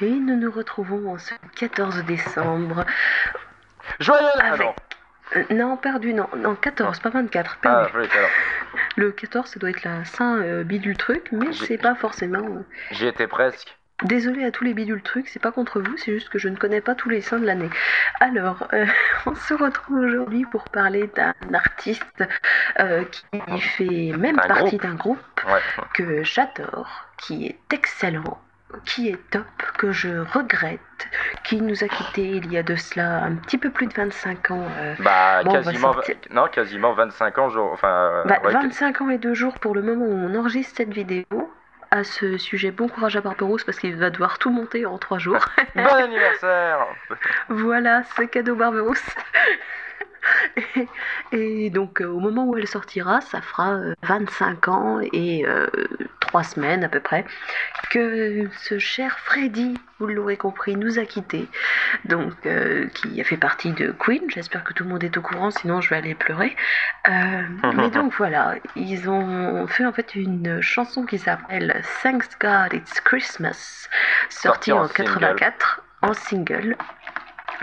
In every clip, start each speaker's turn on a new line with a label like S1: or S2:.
S1: Et nous nous retrouvons en ce 14 décembre.
S2: Joyeux
S1: Avec-
S2: Ah non.
S1: Euh, non, perdu, non, non, 14, pas 24,
S2: Ah,
S1: perdu.
S2: oui, alors.
S1: Le 14, ça doit être la Saint euh, bidule truc, mais c'est pas forcément. euh,
S2: J'y étais presque.
S1: Désolée à tous les bidules trucs, c'est pas contre vous, c'est juste que je ne connais pas tous les saints de l'année. Alors, euh, on se retrouve aujourd'hui pour parler d'un artiste euh, qui fait même partie d'un groupe
S2: Ouais.
S1: que j'adore, qui est excellent, qui est top, que je regrette, qui nous a quittés il y a de cela un petit peu plus de 25 ans. euh,
S2: Bah,
S1: Bon,
S2: quasiment,
S1: sortir.
S2: non, quasiment 25 ans, genre, enfin, euh,
S1: bah,
S2: ouais,
S1: 25 ans et deux jours pour le moment où on enregistre cette vidéo. À ce sujet, bon courage à Barberousse parce qu'il va devoir tout monter en trois jours.
S2: bon anniversaire
S1: Voilà, c'est cadeau Barberousse. et, donc, euh, au moment où elle sortira, ça fera euh, 25 ans et 3 semaines à peu près que ce cher Freddy, vous l'aurez compris, nous a quittés. Donc, euh, qui a fait partie de Queen. J'espère que tout le monde est au courant, sinon je vais aller pleurer. Euh, mais donc voilà, ils ont fait en fait une chanson qui s'appelle Thanks God It's Christmas, sortie
S2: Sortie en
S1: en 84 en single.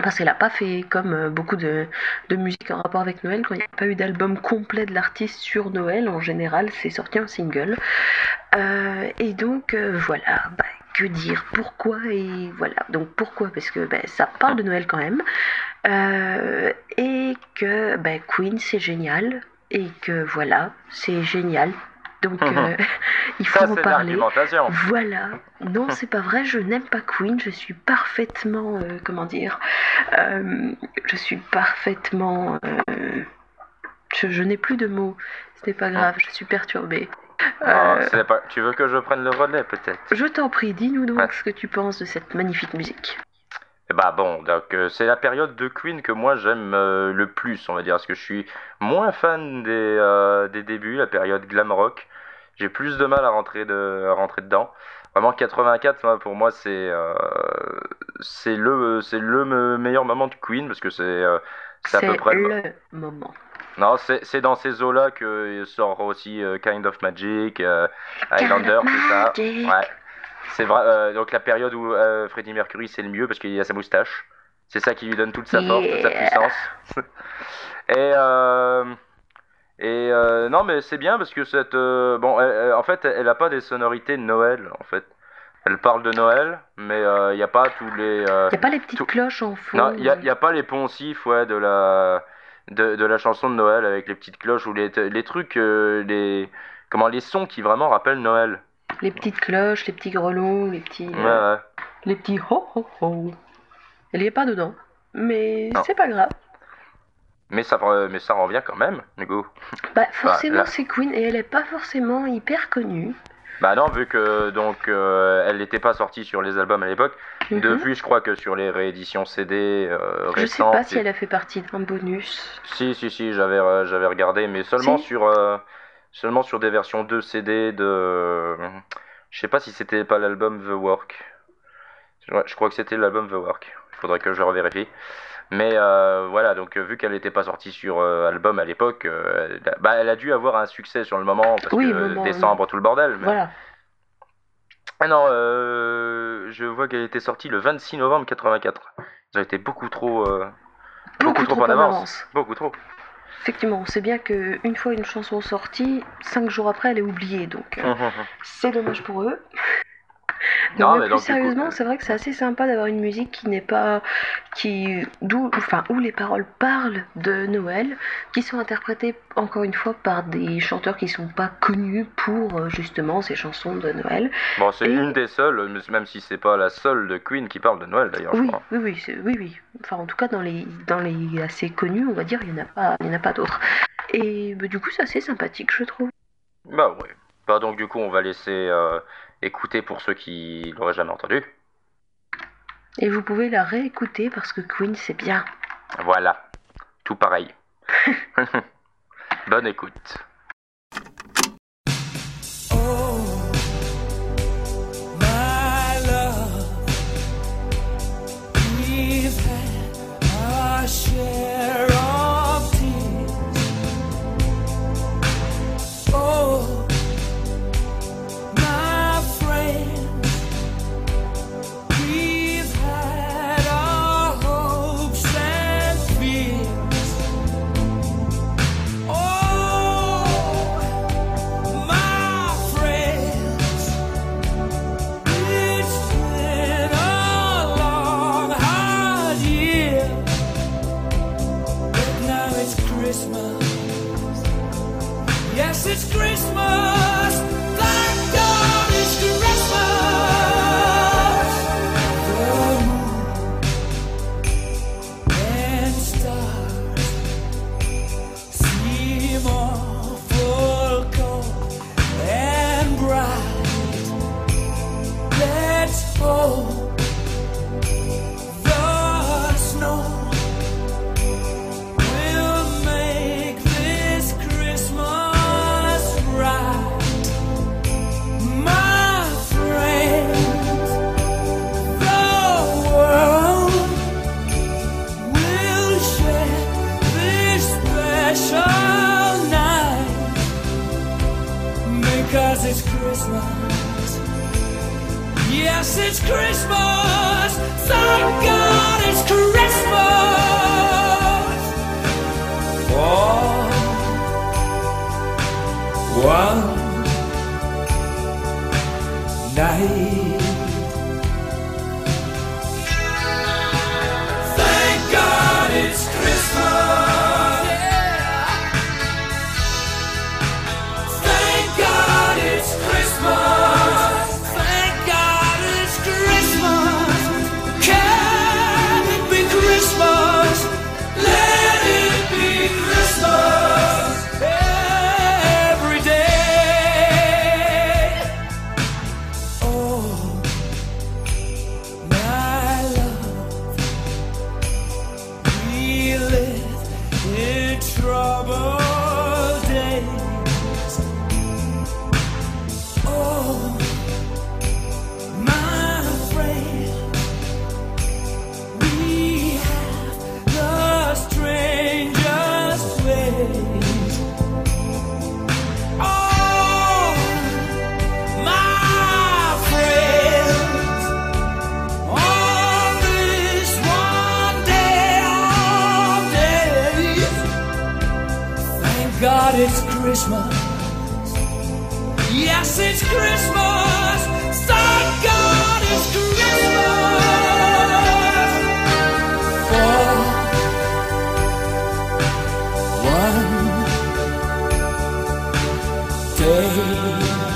S1: Parce qu'elle n'a pas fait comme euh, beaucoup de, de musique en rapport avec Noël, quand il n'y a pas eu d'album complet de l'artiste sur Noël, en général c'est sorti en single. Euh, et donc euh, voilà, bah, que dire, pourquoi? Et voilà. Donc pourquoi? Parce que bah, ça parle de Noël quand même. Euh, et que bah, Queen c'est génial. Et que voilà, c'est génial. Donc euh, il faut
S2: Ça,
S1: en parler. Voilà. Non, c'est pas vrai, je n'aime pas Queen, je suis parfaitement, euh, comment dire, euh, je suis parfaitement, euh, je, je n'ai plus de mots, ce n'est pas grave, je suis perturbée.
S2: Ah,
S1: Euh,
S2: pas... Tu veux que je prenne le relais, peut-être?
S1: Je t'en prie, dis-nous donc
S2: Ouais.
S1: ce que tu penses de cette magnifique musique.
S2: Bah bon, donc euh, c'est la période de Queen que moi j'aime euh, le plus, on va dire, parce que je suis moins fan des, des débuts, la période glam rock. J'ai plus de mal à rentrer, de, à rentrer dedans. Vraiment 84, moi, pour moi c'est euh, c'est le c'est le me- meilleur moment de Queen parce que c'est euh, à peu près
S1: le moment.
S2: non c'est dans ces eaux là que sort aussi euh, Kind of Magic, euh, Highlander, tout ça. Ouais. C'est vrai. euh, donc la période où Freddie Mercury c'est le mieux parce qu'il a sa moustache. C'est ça qui lui donne toute sa force, toute sa puissance. et et euh, non mais c'est bien parce que cette euh, bon elle- elle- en fait elle a pas des sonorités de Noël en fait. Elle parle de Noël mais il n'y a pas tous les euh,
S1: Il n'y a pas les petites
S2: tout-
S1: cloches en fond.
S2: non il y a, pas les poncifs ouais de la de, de la chanson de Noël avec les petites cloches ou les les trucs euh, les comment les sons qui vraiment rappellent Noël.
S1: Les petites cloches, les petits grelons, les petits,
S2: Ouais,
S1: euh,
S2: ouais.
S1: les petits ho ho ho. Elle n'y est pas dedans, mais c'est pas grave.
S2: Mais ça, mais ça revient quand même, Hugo.
S1: Bah forcément
S2: là-
S1: c'est Queen et elle est pas forcément hyper connue.
S2: Bah non, vu que donc euh, elle n'était pas sortie sur les albums à l'époque.
S1: Mhm.
S2: Depuis, je crois que sur les rééditions CD euh,
S1: Je sais
S2: récentes.
S1: pas si elle a fait partie d'un bonus.
S2: Si, si, si, j'avais euh, j'avais regardé, mais seulement
S1: Si.
S2: sur euh, seulement sur des versions 2 CD de. Je sais pas si c'était pas l'album The Work. Ouais, je crois que c'était l'album The Work. Il faudrait que je revérifie. Mais euh, voilà, donc euh, vu qu'elle n'était pas sortie sur euh, album à l'époque, euh, elle a- bah, elle a dû avoir un succès sur le moment parce
S1: Oui,
S2: que décembre, tout le bordel. mais-
S1: Voilà.
S2: Ah non, je vois qu'elle était sortie le 26 novembre 84. Ils ont été beaucoup trop, euh,
S1: Beaucoup, trop, en avance.
S2: Beaucoup trop.
S1: Effectivement, on sait bien qu'une fois une chanson sortie, cinq jours après elle est oubliée, donc c'est dommage pour eux.
S2: Non,
S1: mais
S2: mais
S1: plus sérieusement,
S2: euh,
S1: c'est vrai que c'est assez sympa d'avoir une musique qui n'est pas, qui, d'où, enfin, où les paroles parlent de Noël, qui sont interprétées encore une fois par des chanteurs qui sont pas connus pour euh, justement ces chansons de Noël.
S2: Bon, c'est
S1: Et-
S2: une des seules, même si c'est pas la seule de Queen qui parle de Noël d'ailleurs,
S1: Oui, oui, oui, oui, oui. Enfin, en tout cas, dans les, dans les assez connus, on va dire, il n'y en a pas, il y en a pas d'autres. Et bah, du coup, c'est assez sympathique, je trouve.
S2: Bah ouais. Bah donc du coup, on va laisser euh, écouter pour ceux qui l'auraient jamais entendu.
S1: Et vous pouvez la réécouter parce que Queen, c'est bien.
S2: Voilà. Tout pareil. Bonne écoute.
S3: Christmas. Yes, it's Christmas. Cause it's Christmas. Yes, it's Christmas. Thank God it's Christmas. For one night. God, it's Christmas. Yes, it's Christmas. Thank God, it's Christmas. For one day.